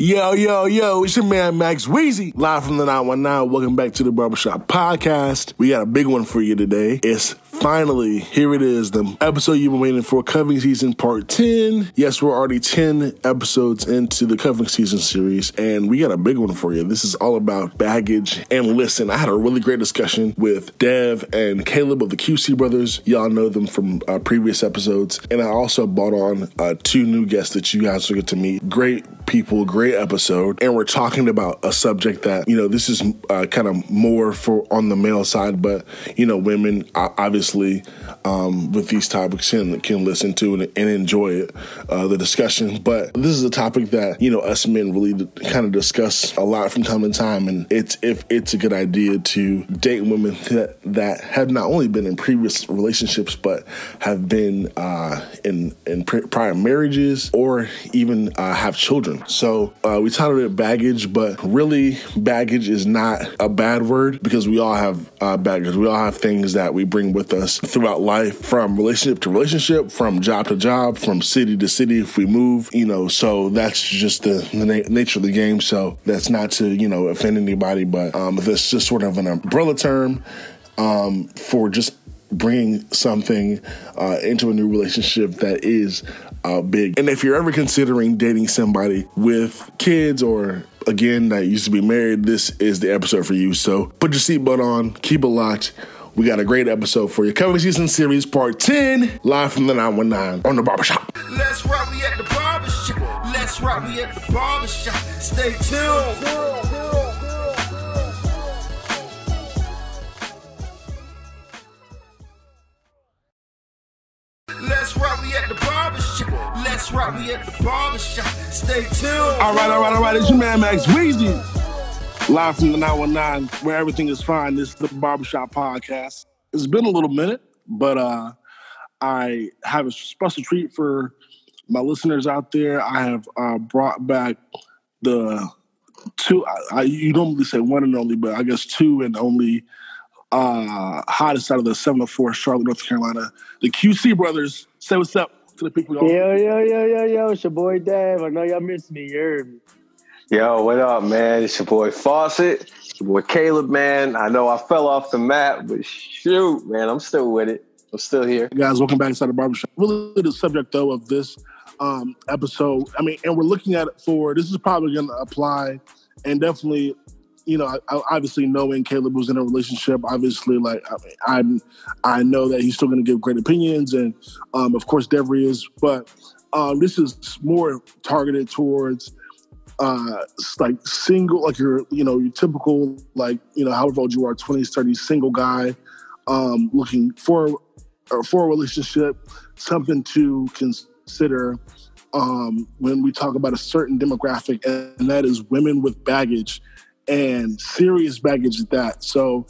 Yo, yo, yo, it's your man Max Weezy, live from the 919. Welcome back to the Barbershop Podcast. We got a big one for you today. It's finally, here it is, the episode you've been waiting for, Cuffing Season Part 10. Yes, we're already 10 episodes into the Cuffing Season series, and we got a big one for you. This is all about baggage. And listen, I had a really great discussion with Dev and Caleb of the QC Brothers. Y'all know them from uh, previous episodes. And I also brought on uh, two new guests that you guys will get to meet. Great people, great episode. And we're talking about a subject that, you know, this is uh, kind of more for on the male side, but, you know, women obviously um, with these topics can, can listen to and, and enjoy it, uh, the discussion. But this is a topic that, you know, us men really kind of discuss a lot from time to time. And it's if it's a good idea to date women that, that have not only been in previous relationships, but have been uh, in, in prior marriages or even uh, have children. So uh, we titled it baggage, but really, baggage is not a bad word because we all have uh, baggage. We all have things that we bring with us throughout life, from relationship to relationship, from job to job, from city to city. If we move, you know, so that's just the, the na- nature of the game. So that's not to you know offend anybody, but um, that's just sort of an umbrella term um, for just bringing something uh, into a new relationship that is uh, big. And if you're ever considering dating somebody with kids or again that used to be married, this is the episode for you. So put your seatbelt on, keep it locked. We got a great episode for you. Cuffing season series part 10, live from the 919 on the barbershop. Let's rock me at the barbershop. Let's rock me at the barbershop. Stay tuned. Let's rock me at the barbershop. Let's rock me at the barbershop. Stay tuned. All right, all right, all right. It's your man Max Weezy. Live from the 919, where everything is fine. This is the Barbershop Podcast. It's been a little minute, but uh, I have a special treat for my listeners out there. I have uh, brought back the two, I, I, you normally say one and only, but I guess two and only uh, hottest out of the 704 Charlotte, North Carolina. The QC brothers. Say what's up to the people. Yo, yo, yo, yo, yo. It's your boy Dave. I know y'all miss me. You heard me. Yo, what up, man? It's your boy Fawcett. Your boy Caleb, man. I know I fell off the map, but shoot, man, I'm still with it. I'm still here. Guys, welcome back inside the barbershop. Really, the subject, though, of this um, episode, I mean, and we're looking at it for this is probably going to apply and definitely you know, I, obviously knowing Caleb was in a relationship, obviously, like I mean, I I know that he's still going to give great opinions, and um, of course, Devery is. But um, this is more targeted towards uh, like single, like your you know your typical like you know however old you are, 20s, 30s, single guy um, looking for uh, for a relationship, something to consider um, when we talk about a certain demographic, and that is women with baggage and serious baggage at that. So,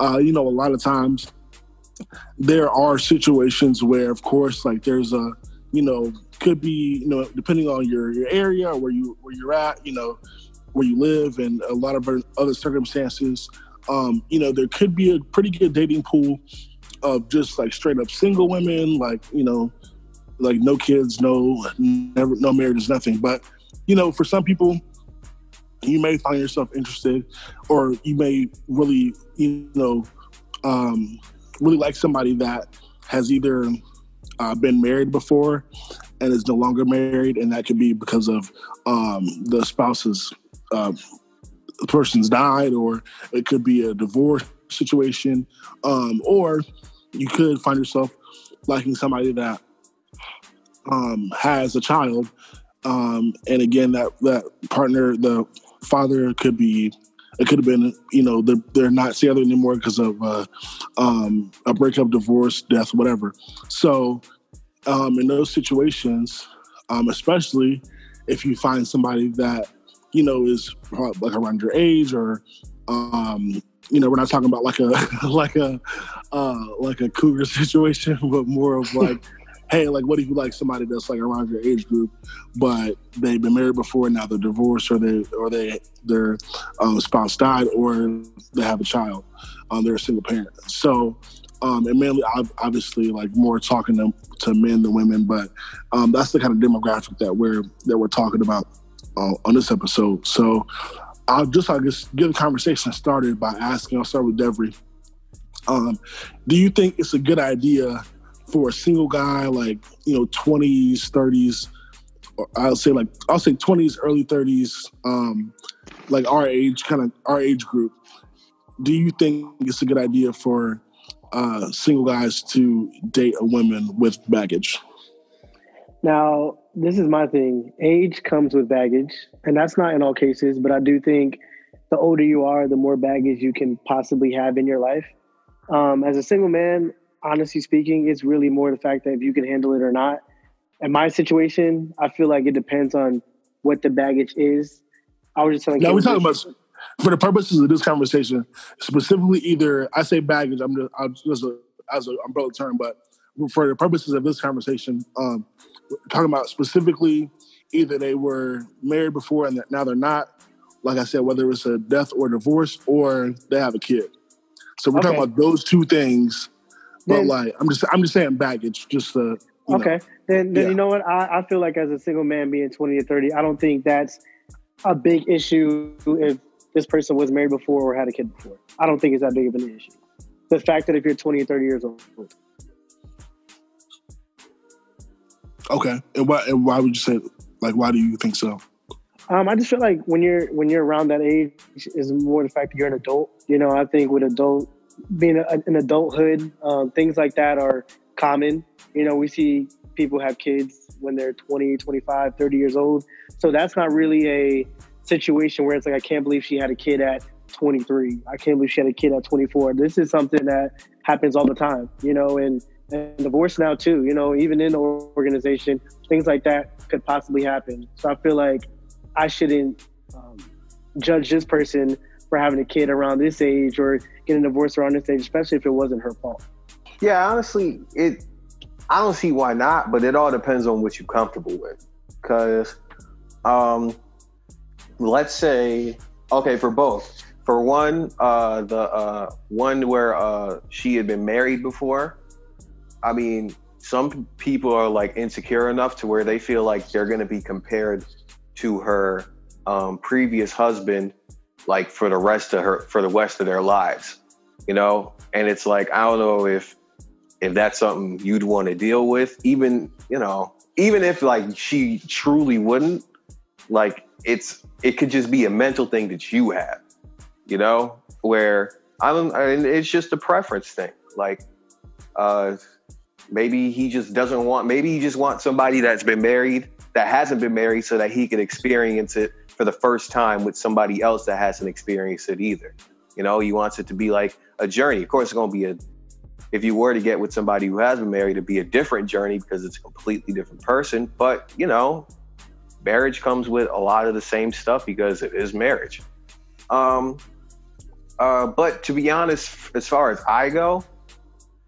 uh, you know, a lot of times there are situations where, of course, like there's a, you know, could be, you know, depending on your, your area or where you where you're at, you know, where you live, and a lot of other circumstances. Um, you know, there could be a pretty good dating pool of just like straight up single women, like you know, like no kids, no never, no marriage, nothing. But you know, for some people, you may find yourself interested or you may really you know um, really like somebody that has either uh, been married before and is no longer married and that could be because of um, the spouse's uh, the person's died or it could be a divorce situation um, or you could find yourself liking somebody that um, has a child um, and again that that partner the father could be it could have been you know they're, they're not together anymore because of uh, um, a breakup divorce death whatever. So um, in those situations um, especially if you find somebody that you know is like around your age or um, you know we're not talking about like a like a uh, like a cougar situation but more of like hey, like, what if you like somebody that's like around your age group, but they've been married before, now they're divorced, or they or they their um, spouse died, or they have a child, um, they're a single parent. So, um, and mainly, obviously, like more talking to, to men than women, but um, that's the kind of demographic that we're that we're talking about. uh, on this episode. So I'll just I guess get the conversation started by asking. I'll start with Devry. Um, do you think it's a good idea for a single guy, like you know, twenties, thirties, I'll say like I'll say twenties, early thirties, um, like our age, kind of our age group. Do you think it's a good idea for uh, single guys to date a woman with baggage? Now, this is my thing. Age comes with baggage, and that's not in all cases, but I do think the older you are, the more baggage you can possibly have in your life. Um, as a single man, honestly speaking, it's really more the fact that if you can handle it or not. In my situation, I feel like it depends on what the baggage is. I was just telling. Now we're talking about for the purposes of this conversation, specifically either I say baggage. I'm just, I'm just a, as an umbrella term, but for the purposes of this conversation, um, talking about specifically either they were married before and now they're not. Like I said, whether it's a death or divorce, or they have a kid. So we're okay. talking about those two things. But like, I'm just I'm just saying baggage, just uh, okay. Know. Then then yeah. you know what? I, I feel like as a single man being 20 or 30, I don't think that's a big issue if this person was married before or had a kid before. I don't think it's that big of an issue. The fact that if you're 20 or 30 years old. Okay, and why and why would you say like why do you think so? Um, I just feel like when you're when you're around that age is more the fact that you're an adult. You know, I think with adult being an adulthood, um, things like that are common. You know, we see people have kids when they're 20, 25, 30 years old. So that's not really a situation where it's like I can't believe she had a kid at 23. I can't believe she had a kid at 24. This is something that happens all the time. You know, and and divorce now too. You know, even in the organization, things like that could possibly happen. So I feel like I shouldn't um, judge this person for having a kid around this age or getting divorced around this age, especially if it wasn't her fault. Yeah, honestly, it. I don't see why not, but it all depends on what you're comfortable with. Because, um, let's say, okay, for both. For one, uh, the uh, one where uh, she had been married before, I mean, some people are like insecure enough to where they feel like they're going to be compared to her um, previous husband, like for the rest of her for the rest of their lives, you know. And it's like I don't know if if that's something you'd want to deal with, even you know, even if like she truly wouldn't, like it's it could just be a mental thing that you have, you know, where I don't, and it's just a preference thing, like. uh Maybe he just doesn't want, maybe he just wants somebody that's been married, that hasn't been married, so that he can experience it for the first time with somebody else that hasn't experienced it either. You know, he wants it to be like a journey. Of course, it's going to be a, if you were to get with somebody who has been married, it'd be a different journey because it's a completely different person. But, you know, marriage comes with a lot of the same stuff because it is marriage. Um, uh, but to be honest, as far as I go,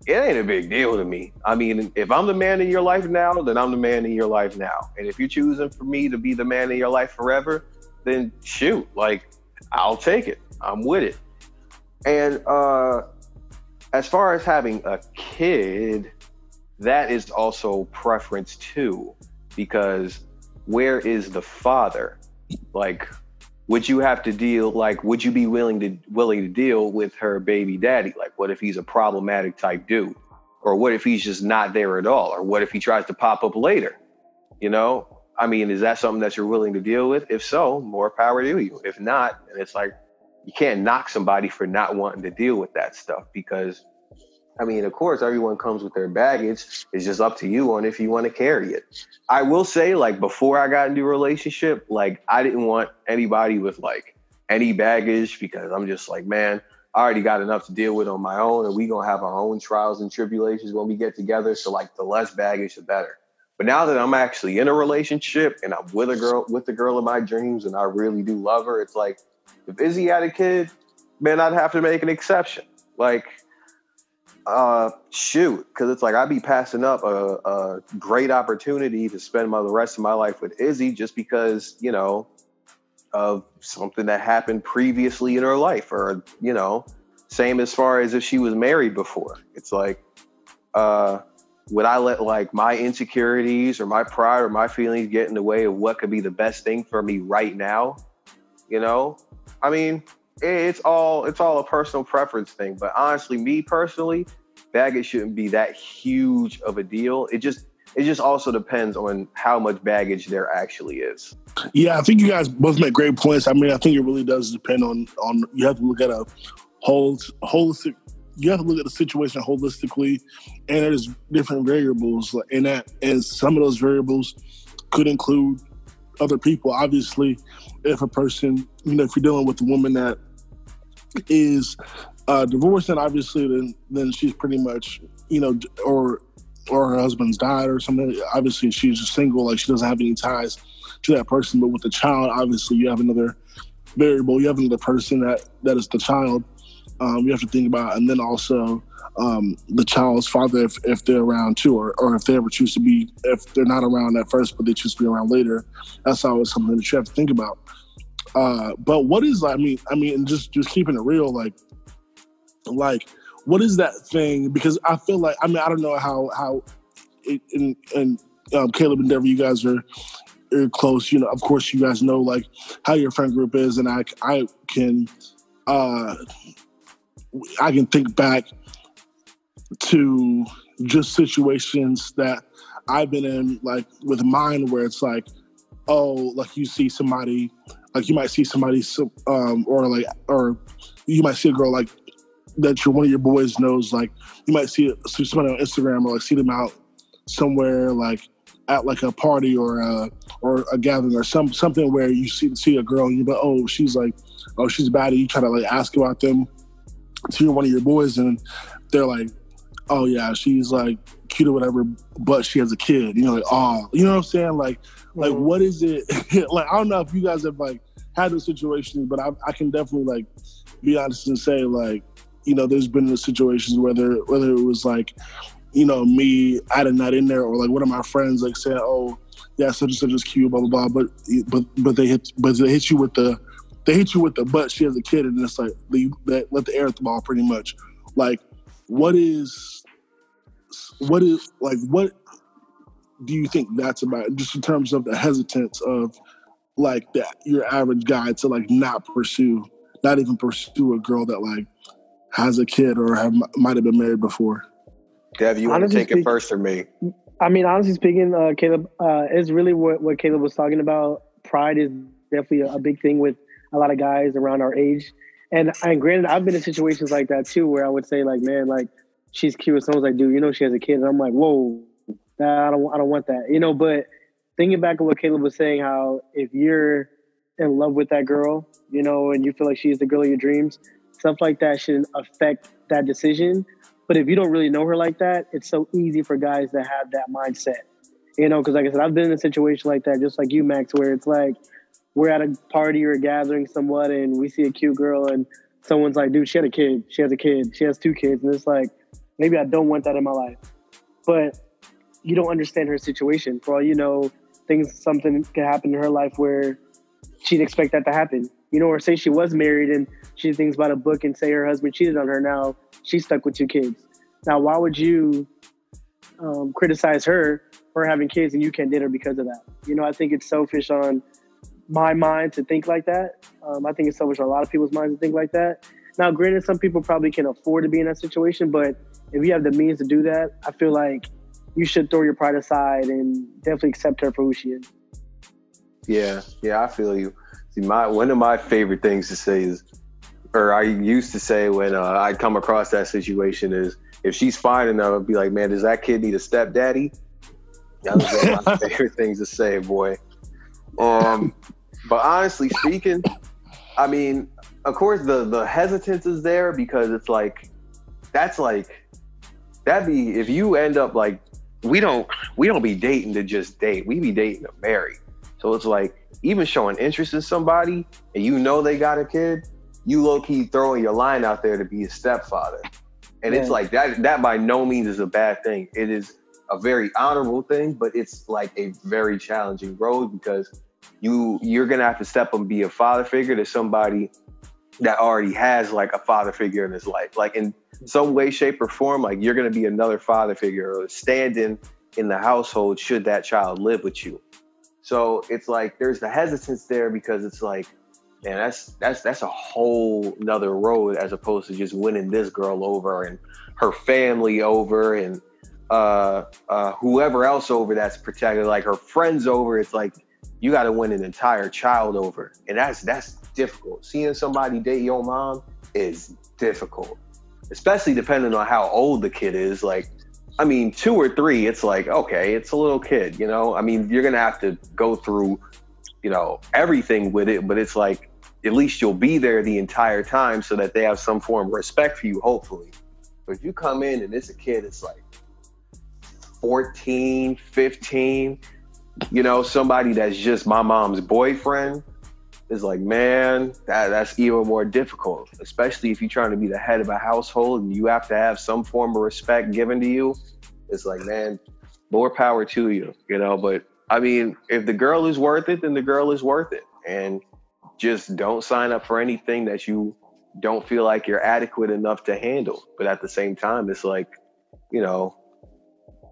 it ain't a big deal to me. I mean, if I'm the man in your life now, then I'm the man in your life now. And if you're choosing for me to be the man in your life forever, then shoot, like I'll take it. I'm with it. And uh as far as having a kid, that is also preference too, because where is the father? Like would you have to deal like would you be willing to willing to deal with her baby daddy like what if he's a problematic type dude or what if he's just not there at all or what if he tries to pop up later you know i mean is that something that you're willing to deal with if so more power to you if not and it's like you can't knock somebody for not wanting to deal with that stuff because I mean, of course, everyone comes with their baggage. It's just up to you on if you want to carry it. I will say, like, before I got into a relationship, like, I didn't want anybody with like any baggage because I'm just like, man, I already got enough to deal with on my own, and we gonna have our own trials and tribulations when we get together. So, like, the less baggage, the better. But now that I'm actually in a relationship and I'm with a girl, with the girl of my dreams, and I really do love her, it's like, if Izzy had a kid, man, I'd have to make an exception. Like, uh, shoot, because it's like I'd be passing up a, a, great opportunity to spend my the rest of my life with Izzy just because you know of something that happened previously in her life, or you know, same as far as if she was married before. It's like, uh, would I let like my insecurities or my pride or my feelings get in the way of what could be the best thing for me right now? You know, I mean, it's all it's all a personal preference thing. But honestly, me personally, baggage shouldn't be that huge of a deal. It just it just also depends on how much baggage there actually is. Yeah, I think you guys both make great points. I mean, I think it really does depend on on you have to look at a whole holistic you have to look at the situation holistically and there's different variables in that and some of those variables could include other people. Obviously if a person you know if you're dealing with a woman that is uh, divorced then obviously then then she's pretty much you know or or her husband's died or something. Obviously she's just single like she doesn't have any ties to that person. But with the child obviously you have another variable. You have another person that that is the child um, you have to think about, and then also um, the child's father if, if they're around too, or, or if they ever choose to be, if they're not around at first, but they choose to be around later. That's always something that you have to think about. Uh, but what is, I mean, I mean, just just keeping it real, like, like, what is that thing? Because I feel like, I mean, I don't know how how, it, and and um, Caleb and Dever, you guys are are close. You know, of course, you guys know like how your friend group is, and I I can uh I can think back to just situations that I've been in, like with mine, where it's like, oh, like you see somebody, like you might see somebody, um, or like, or you might see a girl like that your one of your boys knows, like you might see, somebody on Instagram or like see them out somewhere, like at like a party or a, or a gathering or some something where you see see a girl and you're like, oh, she's like, oh, she's bad. And you try to like ask about them to one of your boys and they're like, oh yeah, she's like cute or whatever, but she has a kid. You know, like oh, you know what I'm saying? Like, like mm-hmm. what is it? like I don't know if you guys have like had those situations, but I, I can definitely like be honest and say like, you know, there's been the situations whether whether it was like, you know, me adding that in there or like one of my friends like saying, oh, yeah, such and such is cute, blah blah blah, but but but they hit but they hit you with the they hit you with the butt. She has a kid, and it's like they, they let the air at the ball pretty much. Like, what is, what is like what do you think that's about? Just in terms of the hesitance of like that your average guy to like not pursue, not even pursue a girl that like has a kid or have might have been married before. Dev, you want to take speaking, it first or me? I mean, honestly speaking, uh, Caleb, uh, is really what, what Caleb was talking about. Pride is definitely a, a big thing with a lot of guys around our age. And and granted, I've been in situations like that too, where I would say like, man, like she's cute. Someone's like, dude, you know she has a kid, and I'm like, whoa, nah, I don't, I don't want that, you know. But thinking back of what Caleb was saying, how if you're in love with that girl, you know, and you feel like she's the girl of your dreams, stuff like that shouldn't affect that decision. But if you don't really know her like that, it's so easy for guys to have that mindset, you know. Because like I said, I've been in a situation like that, just like you, Max, where it's like we're at a party or a gathering somewhat and we see a cute girl and someone's like, dude, she had a kid. She has a kid. She has two kids. And it's like, maybe I don't want that in my life. But you don't understand her situation. For all you know, things something could happen in her life where she'd expect that to happen. You know, or say she was married and she thinks about a book and say her husband cheated on her. Now she's stuck with two kids. Now, why would you um, criticize her for having kids and you can't date her because of that? You know, I think it's selfish on my mind to think like that. Um, I think it's selfish on a lot of people's minds to think like that. Now, granted, some people probably can afford to be in that situation, but if you have the means to do that, I feel like you should throw your pride aside and definitely accept her for who she is. Yeah, yeah, I feel you. See, my one of my favorite things to say is, or I used to say when uh, I come across that situation is, if she's fine enough, I'd be like, man, does that kid need a stepdaddy? That was one of my favorite things to say, boy. Um, but honestly speaking, I mean, of course the the hesitance is there because it's like that's like that'd be if you end up like we don't we don't be dating to just date. We be dating to marry. So it's like even showing interest in somebody and you know they got a kid, you low key throwing your line out there to be a stepfather. And yeah. it's like that that by no means is a bad thing. It is a very honorable thing, but it's like a very challenging road because you you're gonna have to step and be a father figure to somebody that already has like a father figure in his life. Like in some way, shape, or form, like you're gonna be another father figure or standing in the household should that child live with you. So it's like there's the hesitance there because it's like, man, that's that's that's a whole nother road as opposed to just winning this girl over and her family over and uh, uh, whoever else over that's protected, like her friends over. It's like you got to win an entire child over, and that's that's difficult. Seeing somebody date your mom is difficult, especially depending on how old the kid is. Like, I mean, two or three, it's like okay, it's a little kid, you know. I mean, you're gonna have to go through, you know, everything with it, but it's like at least you'll be there the entire time so that they have some form of respect for you, hopefully. But if you come in and it's a kid, it's like 14, 15, you know, somebody that's just my mom's boyfriend is like, man, that, that's even more difficult, especially if you're trying to be the head of a household and you have to have some form of respect given to you. It's like, man, more power to you, you know. But I mean, if the girl is worth it, then the girl is worth it. And just don't sign up for anything that you don't feel like you're adequate enough to handle. But at the same time, it's like, you know,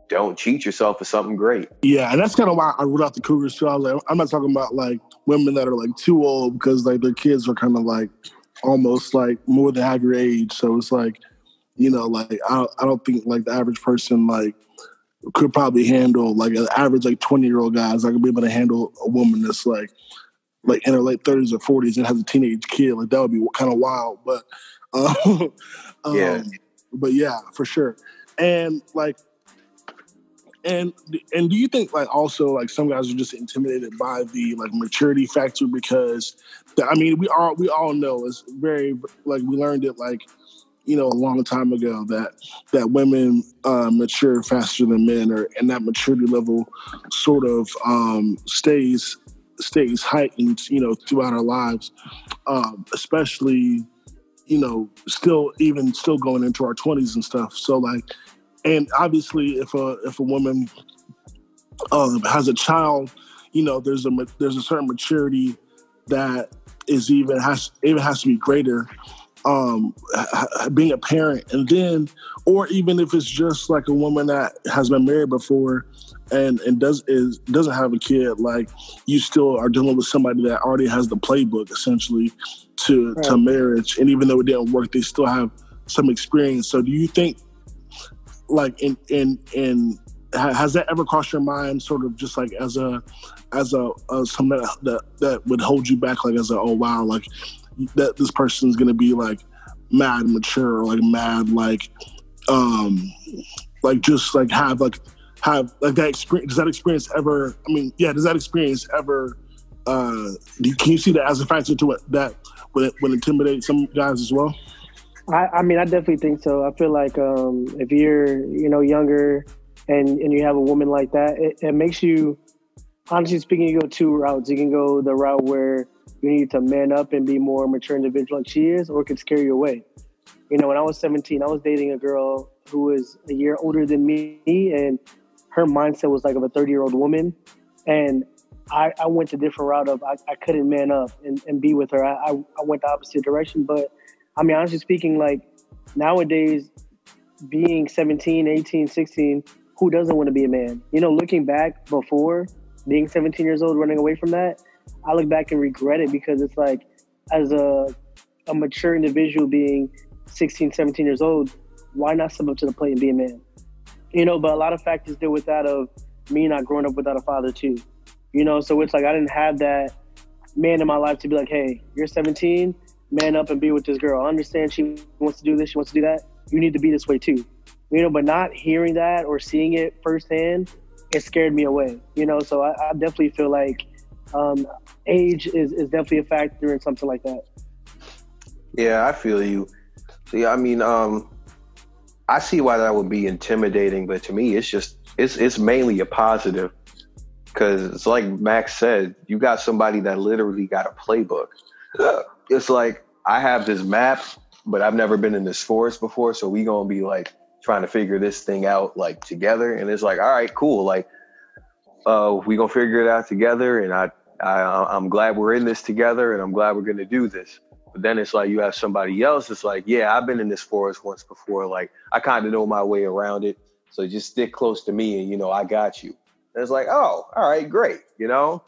don't cheat yourself for something great. Yeah, and that's kind of why I wrote out the Cougars too. I was like, I'm not talking about like women that are like too old because like their kids are kind of like almost like more than half your age. So it's like, you know, like I, I don't think like the average person like could probably handle like an average like 20 year old guys. I could be able to handle a woman that's like like in her late 30s or 40s and has a teenage kid. Like that would be kind of wild. But um, yeah, but yeah, for sure. And like and and do you think like also like some guys are just intimidated by the like maturity factor because the, I mean we all we all know it's very like we learned it like you know a long time ago that that women uh, mature faster than men or and that maturity level sort of um, stays stays heightened you know throughout our lives um, especially you know still even still going into our 20s and stuff. So like and obviously, if a if a woman um, has a child, you know, there's a there's a certain maturity that is even has even has to be greater. Um, being a parent, and then, or even if it's just like a woman that has been married before and and does is doesn't have a kid, like you still are dealing with somebody that already has the playbook essentially to right. to marriage, and even though it didn't work, they still have some experience. So, do you think like in in in has that ever crossed your mind sort of just like as a as a, a something that, that that would hold you back like as a oh wow like that this person's gonna be like mad mature or like mad like um like just like have like have like that experience does that experience ever i mean yeah does that experience ever uh do you, can you see that as a factor to what that would, would intimidate some guys as well I, I mean, I definitely think so. I feel like um, if you're, you know, younger and and you have a woman like that, it, it makes you, honestly speaking, you go two routes. You can go the route where you need to man up and be more mature individual like she is, or it could scare you away. You know, when I was 17, I was dating a girl who was a year older than me, and her mindset was like of a 30 year old woman. And I, I went a different route of I, I couldn't man up and, and be with her. I, I, I went the opposite direction, but I mean, honestly speaking, like nowadays, being 17, 18, 16, who doesn't want to be a man? You know, looking back before being 17 years old, running away from that, I look back and regret it because it's like, as a, a mature individual being 16, 17 years old, why not step up to the plate and be a man? You know, but a lot of factors deal with that of me not growing up without a father too. You know, so it's like I didn't have that man in my life to be like, hey, you're 17, man up and be with this girl. I understand she wants to do this, she wants to do that. You need to be this way too. You know, but not hearing that or seeing it firsthand, it scared me away. You know, so I, I definitely feel like um, age is, is definitely a factor in something like that. Yeah, I feel you. See, I mean, um, I see why that would be intimidating, but to me, it's just it's it's mainly a positive because it's like Max said, you got somebody that literally got a playbook. It's like I have this map, but I've never been in this forest before, so we gonna be like trying to figure this thing out like together. And it's like, all right, cool. Like, uh, we gonna figure it out together. And I, I, I'm glad we're in this together, and I'm glad we're gonna do this. But then it's like you have somebody else that's like, yeah, I've been in this forest once before. Like I kind of know my way around it. So just stick close to me and you know, I got you. And it's like, oh, all right, great. You know,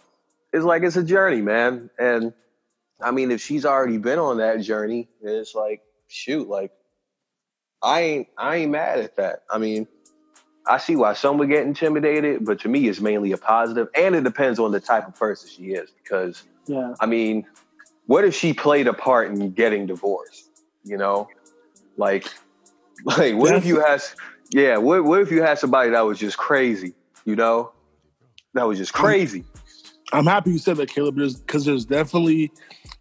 it's like it's a journey, man. And I mean, if she's already been on that journey, it's like, shoot, like I ain't I ain't mad at that. I mean, I see why some would get intimidated, but to me, it's mainly a positive, and it depends on the type of person she is. Because, Yeah. I mean, what if she played a part in getting divorced? You know, like, like what if you had, yeah, what what if you had somebody that was just crazy? You know, that was just crazy. I'm happy you said that, Caleb, because there's definitely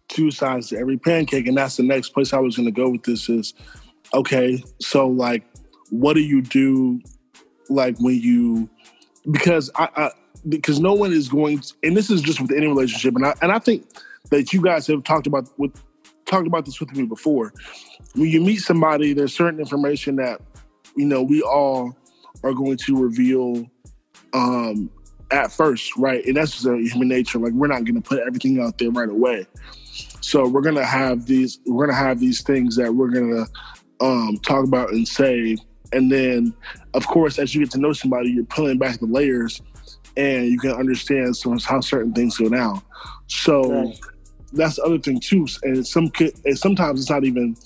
two sides to every pancake, and that's the next place I was going to go with this. Is okay, so like, what do you do, like when you, because I, I because no one is going, to, and this is just with any relationship, and I and I think that you guys have talked about with talked about this with me before. When you meet somebody, there's certain information that you know we all are going to reveal um at first, right? And that's just a human nature. Like we're not going to put everything out there right away. So we're gonna have these. We're gonna have these things that we're gonna um, talk about and say, and then, of course, as you get to know somebody, you're pulling back the layers, and you can understand some how certain things go down. So Right. that's the other thing too. And some and sometimes it's not even,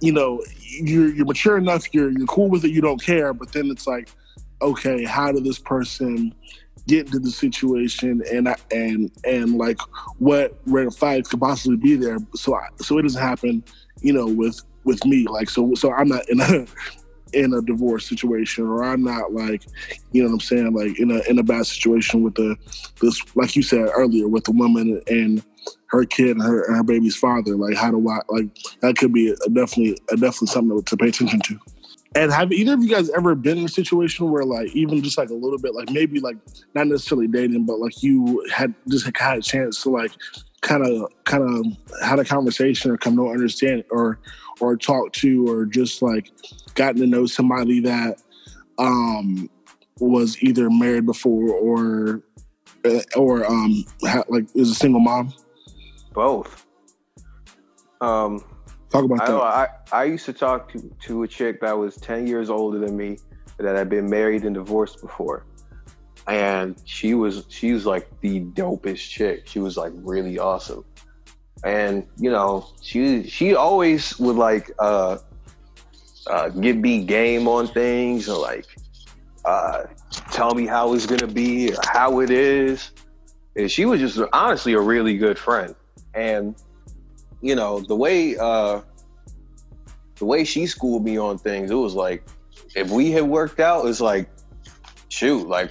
you know, you're you're mature enough, you're you're cool with it, you don't care. But then it's like, okay, how did this person get into the situation, and and and like what red flags could possibly be there? So I, so it doesn't happen, you know, with with me. Like so so I'm not in a in a divorce situation or I'm not like you know what I'm saying like in a in a bad situation with the this like you said earlier with the woman and her kid and her, and her baby's father like how do I like that could be a, definitely a definitely something to pay attention to and have either of you guys ever been in a situation where like even just like a little bit like maybe like not necessarily dating but like you had just like, had a chance to like kind of kind of had a conversation or come to understand or or talk to or just like gotten to know somebody that um was either married before or uh, or um like is a single mom Both. Um, talk about I, that know, I I used to talk to to a chick that was ten years older than me that had been married and divorced before, and she was she was like the dopest chick. She was like really awesome, and you know she she always would like uh, uh give me game on things or like uh tell me how it's gonna be or how it is. And she was just honestly a really good friend, and you know the way uh the way she schooled me on things it was like if we had worked out it's like shoot like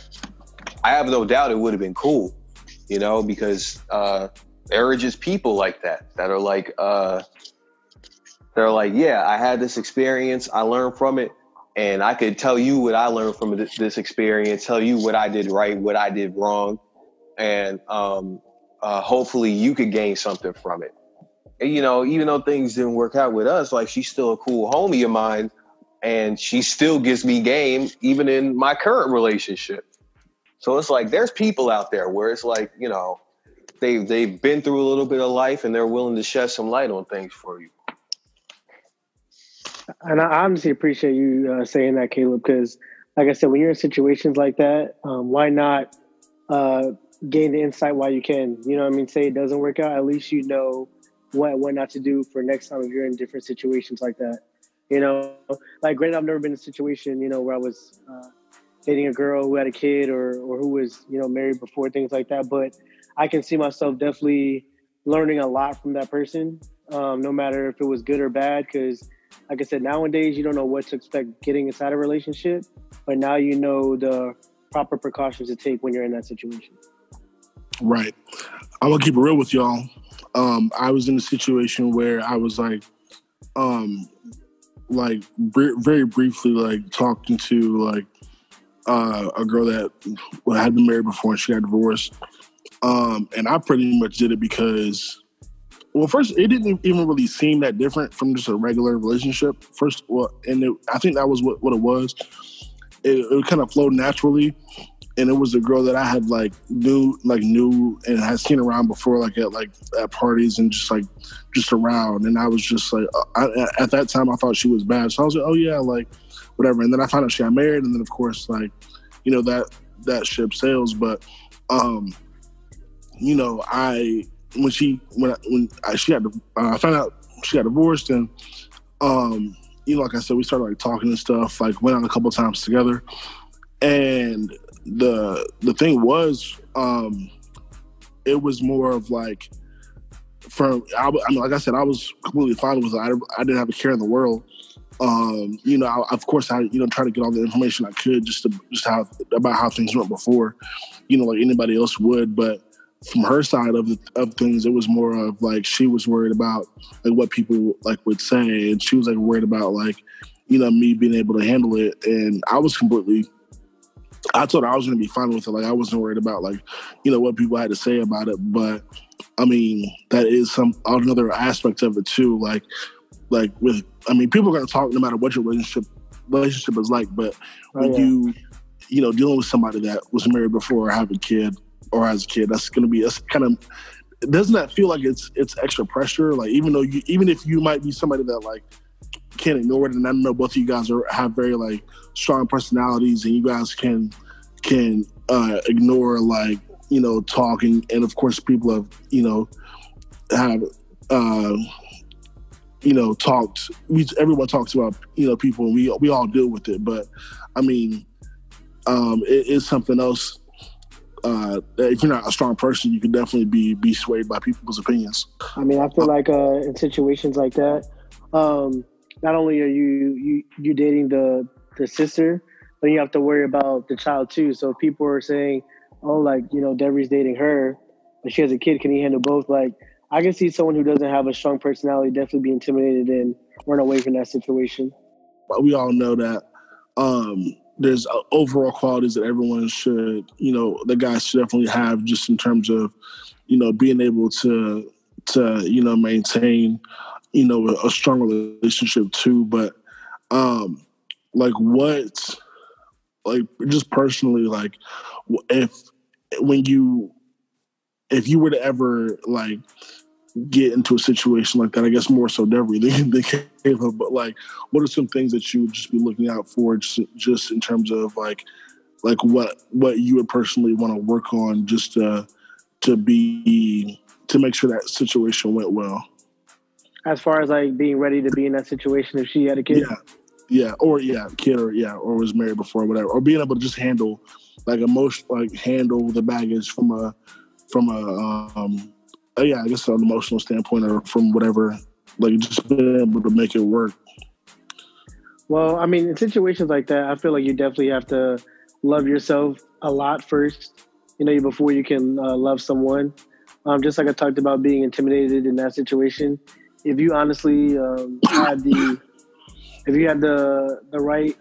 i have no doubt it would have been cool you know because uh there are just people like that that are like uh they're like yeah i had this experience i learned from it and i could tell you what i learned from this, experience tell you what i did right what i did wrong and um uh, hopefully you could gain something from it you know, even though things didn't work out with us, like she's still a cool homie of mine, and she still gives me game even in my current relationship. So it's like there's people out there where it's like you know they they've been through a little bit of life and they're willing to shed some light on things for you. And I honestly appreciate you uh, saying that, Caleb, because, like I said, when you're in situations like that, um, why not uh, gain the insight while you can? You know I mean? Say it doesn't work out, at least you know what what not to do for next time if you're in different situations like that. You know, like granted, I've never been in a situation, you know, where I was uh, dating a girl who had a kid or or who was, you know, married before, things like that. But I can see myself definitely learning a lot from that person, um, no matter if it was good or bad, because like I said, nowadays you don't know what to expect getting inside a relationship, but now you know the proper precautions to take when you're in that situation. Right. I'm gonna keep it real with y'all. Um, I was in a situation where I was like, um, like br- very briefly, like talking to like uh, a girl that had been married before and she got divorced. Um, and I pretty much did it because, well, first it didn't even really seem that different from just a regular relationship. First, well, and it, I think that was what, what it was. It, it kind of flowed naturally, and it was a girl that I had like knew like knew and had seen around before, like at like at parties and just like just around. And I was just like, I, at that time, I thought she was bad, so I was like, oh yeah, like whatever. And then I found out she got married, and then of course, like you know that that ship sails. But um, you know, I when she when I, when I, she had uh, I found out she got divorced, and um, you know, like I said, we started like talking and stuff. Like went out a couple times together, and the the thing was, um, it was more of like from I, I mean, like I said, I was completely fine with it. I, I didn't have a care in the world. Um, you know, I, of course, I you know try to get all the information I could just to just how about how things went before, you know, like anybody else would. But from her side of the, of things, it was more of like she was worried about like what people like would say, and she was like worried about like you know me being able to handle it, and I was completely I her I was going to be fine with it. Like I wasn't worried about like, you know, what people had to say about it. But I mean, that is some another aspect of it too. Like, like with, I mean, people are going to talk no matter what your relationship relationship is like. But oh, when yeah. you, you know, dealing with somebody that was married before or have a kid or has a kid, that's going to be that's kind of. Doesn't that feel like it's it's extra pressure? Like even though you even if you might be somebody that like can't ignore it. And I know both of you guys are have very like strong personalities, and you guys can can uh, ignore like you know talking. And of course, people have you know have uh, you know talked. We everyone talks about you know people, and we we all deal with it. But I mean, um, it is something else. Uh, if you're not a strong person, you can definitely be be swayed by people's opinions. I mean, I feel like uh, in situations like that, um, not only are you you you dating the the sister, but you have to worry about the child too. So people are saying, "Oh, like you know, Devery's dating her, but she has a kid. Can he handle both?" Like I can see someone who doesn't have a strong personality definitely be intimidated and run away from that situation. But we all know that um, there's uh, overall qualities that everyone should, you know, the guys should definitely have, just in terms of, you know, being able to to you know maintain you know a, a strong relationship too but um like what like just personally like if when you if you were to ever like get into a situation like that, I guess more so Devery than, than Caleb, but like what are some things that you would just be looking out for just just in terms of like like what what you would personally want to work on just to to be to make sure that situation went well? As far as like being ready to be in that situation if she had a kid. Yeah, yeah, or yeah, kid or yeah, or was married before, or whatever, or being able to just handle like emotion, like handle the baggage from a from a um, uh, yeah, I guess an emotional standpoint or from whatever, like just being able to make it work. Well, I mean, in situations like that, I feel like you definitely have to love yourself a lot first, you know, before you can uh, love someone. Um, just like I talked about being intimidated in that situation, if you honestly um, had the if you had the the right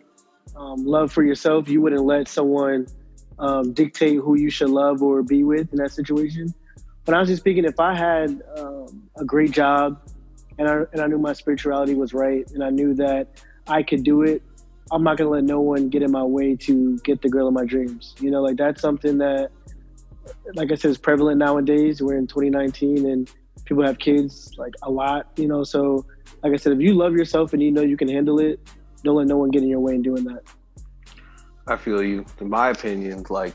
um, love for yourself, you wouldn't let someone um, dictate who you should love or be with in that situation. But honestly speaking, if I had um, a great job and I and I knew my spirituality was right and I knew that I could do it, I'm not gonna let no one get in my way to get the girl of my dreams. You know, like that's something that, like I said, is prevalent nowadays. We're in 2019 and people have kids like a lot, you know. So, like I said, if you love yourself and you know you can handle it, don't let no one get in your way in doing that. I feel you. In my opinion, like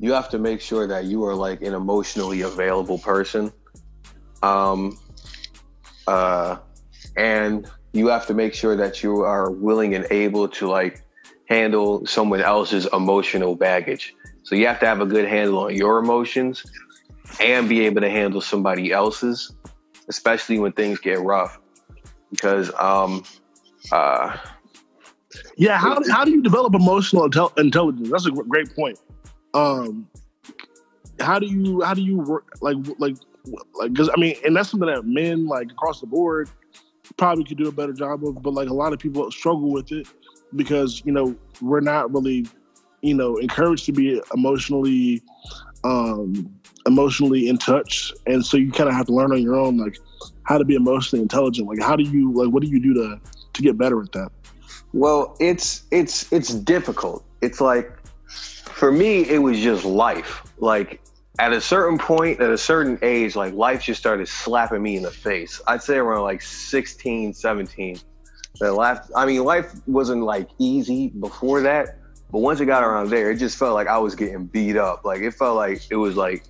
you have to make sure that you are like an emotionally available person. Um, uh, and you have to make sure that you are willing and able to like handle someone else's emotional baggage. So you have to have a good handle on your emotions and be able to handle somebody else's, especially when things get rough. Because, um, uh, yeah, how, how do you develop emotional intel- intelligence? That's a great point. Um, how do you how do you work like like like because I mean, and that's something that men like across the board probably could do a better job of, but like a lot of people struggle with it because you know we're not really you know encouraged to be emotionally um emotionally in touch and so you kind of have to learn on your own like how to be emotionally intelligent like how do you like what do you do to to get better at that well it's it's it's difficult it's like for me, it was just life. Like at a certain point, at a certain age, like life just started slapping me in the face. I'd say around like 16, 17. That life, I mean, life wasn't like easy before that, but once it got around there, it just felt like I was getting beat up. Like it felt like it was like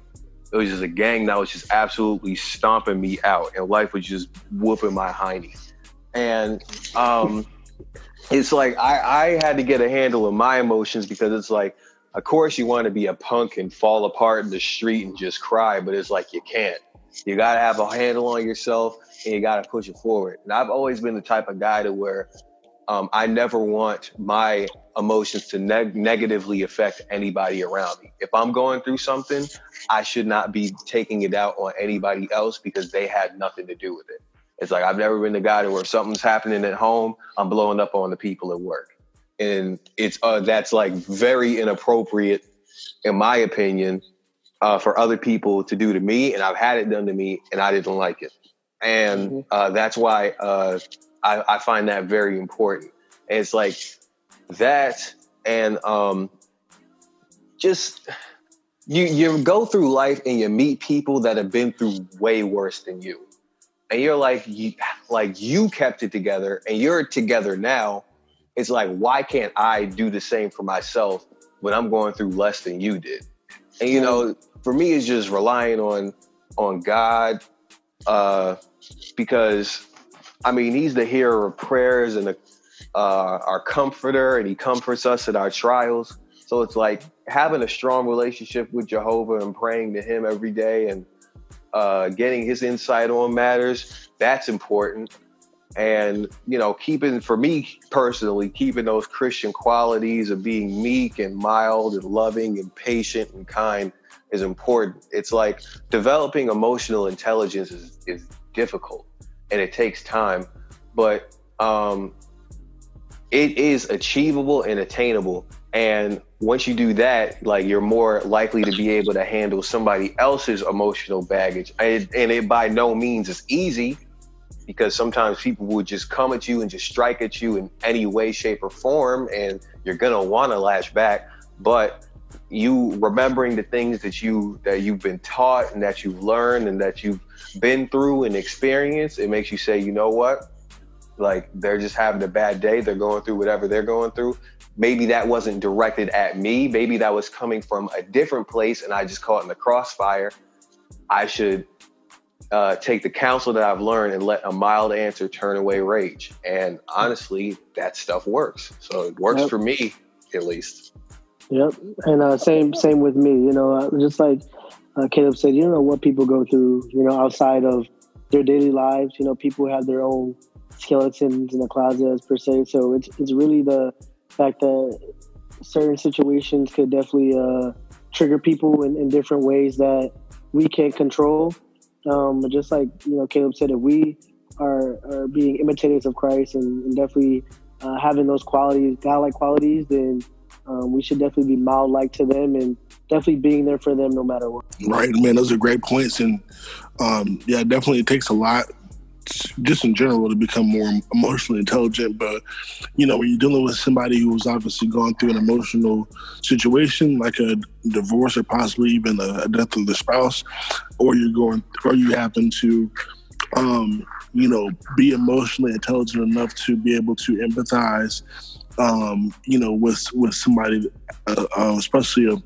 it was just a gang that was just absolutely stomping me out, and life was just whooping my hiney. And um, it's like I, I had to get a handle of my emotions because it's like of course you want to be a punk and fall apart in the street and just cry, but it's like you can't. You got to have a handle on yourself and you got to push it forward. And I've always been the type of guy to where um, I never want my emotions to neg- negatively affect anybody around me. If I'm going through something, I should not be taking it out on anybody else because they had nothing to do with it. It's like I've never been the guy to where something's happening at home, I'm blowing up on the people at work and it's uh, that's like very inappropriate, in my opinion, uh, for other people to do to me, and I've had it done to me, and I didn't like it, and mm-hmm. uh, that's why uh, I, I, find that very important. It's like that, and um, just you you go through life and you meet people that have been through way worse than you, and you're like you like you kept it together, and you're together now. It's like why can't i do the same for myself when i'm going through less than you did? And you know for me it's just relying on on god uh because i mean he's the hearer of prayers and uh, our comforter and he comforts us in our trials. So it's like having a strong relationship with jehovah and praying to him every day and uh, getting his insight on matters that's important. And you know keeping for me personally keeping those christian qualities of being meek and mild and loving and patient and kind is important. It's like developing emotional intelligence is, is difficult and it takes time but um, it is achievable and attainable and once you do that like you're more likely to be able to handle somebody else's emotional baggage and, and it by no means is easy because sometimes people will just come at you and just strike at you in any way, shape, or form, and you're gonna want to lash back. But you remembering the things that you that you've been taught and that you've learned and that you've been through and experienced, it makes you say, you know what? Like they're just having a bad day. They're going through whatever they're going through. Maybe that wasn't directed at me. Maybe that was coming from a different place, and I just caught in the crossfire. I should uh, take the counsel that I've learned and let a mild answer turn away rage. And honestly, that stuff works. So it works yep. for me, at least. Yep, and uh, same same with me. You know, uh, just like uh, Caleb said, you don't know what people go through. You know, outside of their daily lives. You know, people have their own skeletons in the closet, per se. So it's it's really the fact that certain situations could definitely uh, trigger people in, in different ways that we can't control um, but just like you know, Caleb said, if we are, are being imitators of Christ and, and definitely uh, having those qualities, godlike qualities, then um, we should definitely be mild-like to them and definitely being there for them no matter what. Right, man. Those are great points, and um, yeah, definitely it takes a lot just in general to become more emotionally intelligent. But you know, when you're dealing with somebody who's obviously gone through an emotional situation, like a divorce or possibly even a, death of the spouse, or you're going, or you happen to, um, you know, be emotionally intelligent enough to be able to empathize, um, you know, with with somebody, uh, uh, especially a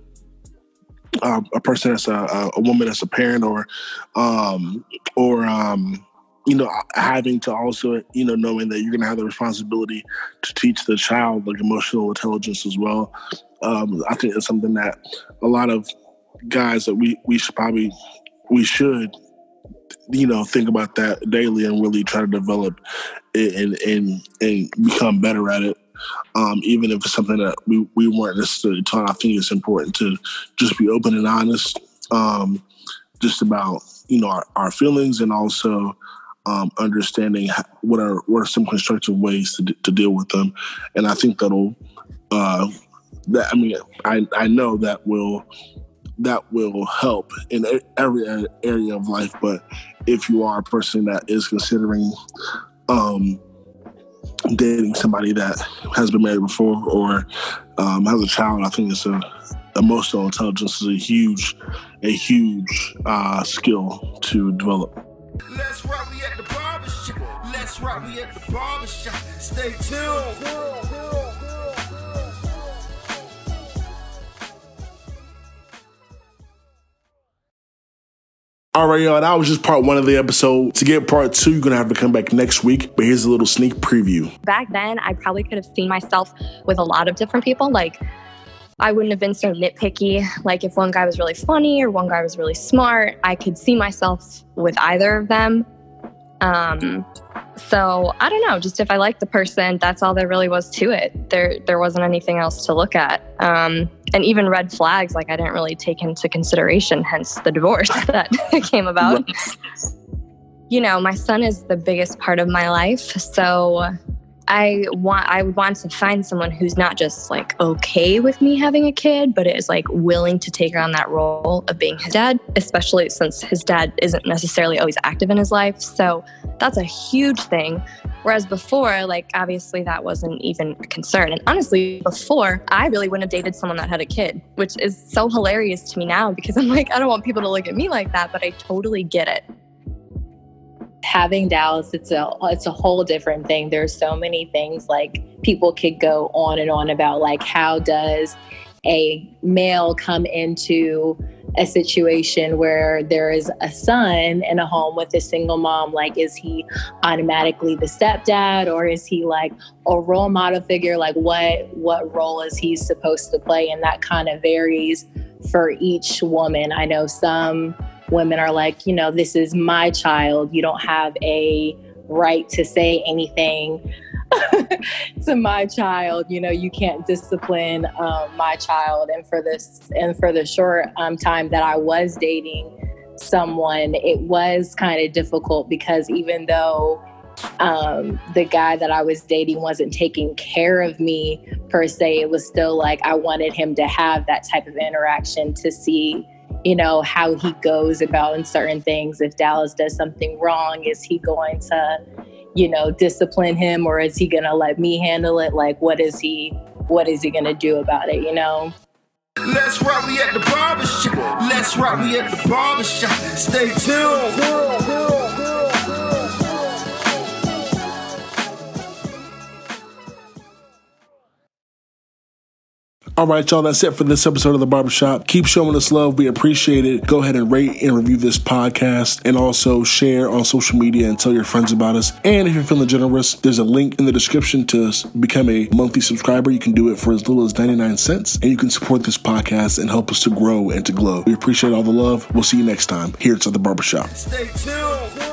uh, a person that's a, a woman that's a parent or um, or um, you know, having to also, you know, knowing that you're going to have the responsibility to teach the child like emotional intelligence as well. Um, I think it's something that a lot of guys that we we should probably we should you know think about that daily and really try to develop and and and become better at it. Um, even if it's something that we, we weren't necessarily taught, I think it's important to just be open and honest, um, just about you know our, our feelings and also um, understanding what are what are some constructive ways to, to deal with them, and I think that'll uh, that I mean I I know that will that will help in every area of life. But if you are a person that is considering um, dating somebody that has been married before or um, has a child, I think it's a emotional intelligence is a huge, a huge uh, skill to develop. Let's rock, we at the barbershop. Let's rock, we at the barbershop. Stay tuned. All right, y'all. That was just part one of the episode. To get part two, you're gonna have to come back next week. But here's a little sneak preview. Back then, I probably could have seen myself with a lot of different people. Like, I wouldn't have been so nitpicky. Like, if one guy was really funny or one guy was really smart, I could see myself with either of them. Um, so I don't know. Just if I liked the person, that's all there really was to it. There, there wasn't anything else to look at. Um, and even red flags, like I didn't really take into consideration. Hence the divorce that came about. You know, my son is the biggest part of my life, so I want I would want to find someone who's not just like okay with me having a kid, but is like willing to take on that role of being his dad, especially since his dad isn't necessarily always active in his life. So that's a huge thing. Whereas before, like obviously that wasn't even a concern. And honestly, before I really wouldn't have dated someone that had a kid, which is so hilarious to me now because I'm like, I don't want people to look at me like that, but I totally get it having Dallas, it's a it's a whole different thing. There's so many things like people could go on and on about like how does a male come into a situation where there is a son in a home with a single mom? Like is he automatically the stepdad or is he like a role model figure? Like what what role is he supposed to play? And that kind of varies for each woman. I know some women are like, you know, this is my child. You don't have a right to say anything to my child. You know, you can't discipline um, my child. And for this, and for the short um, time that I was dating someone, it was kind of difficult because even though um, the guy that I was dating wasn't taking care of me per se, it was still like I wanted him to have that type of interaction to see you know, how he goes about in certain things. If Dallas does something wrong, is he going to, you know, discipline him or is he going to let me handle it? Like, what is he, what is he going to do about it, you know? Let's rock, at the barbershop. Let's rock, at the barbershop. Stay tuned. All right, y'all, that's it for this episode of The Barbershop. Keep showing us love. We appreciate it. Go ahead and rate and review this podcast and also share on social media and tell your friends about us. And if you're feeling generous, there's a link in the description to become a monthly subscriber. You can do it for as little as 99 cents and you can support this podcast and help us to grow and to glow. We appreciate all the love. We'll see you next time here at The Barbershop. Stay tuned.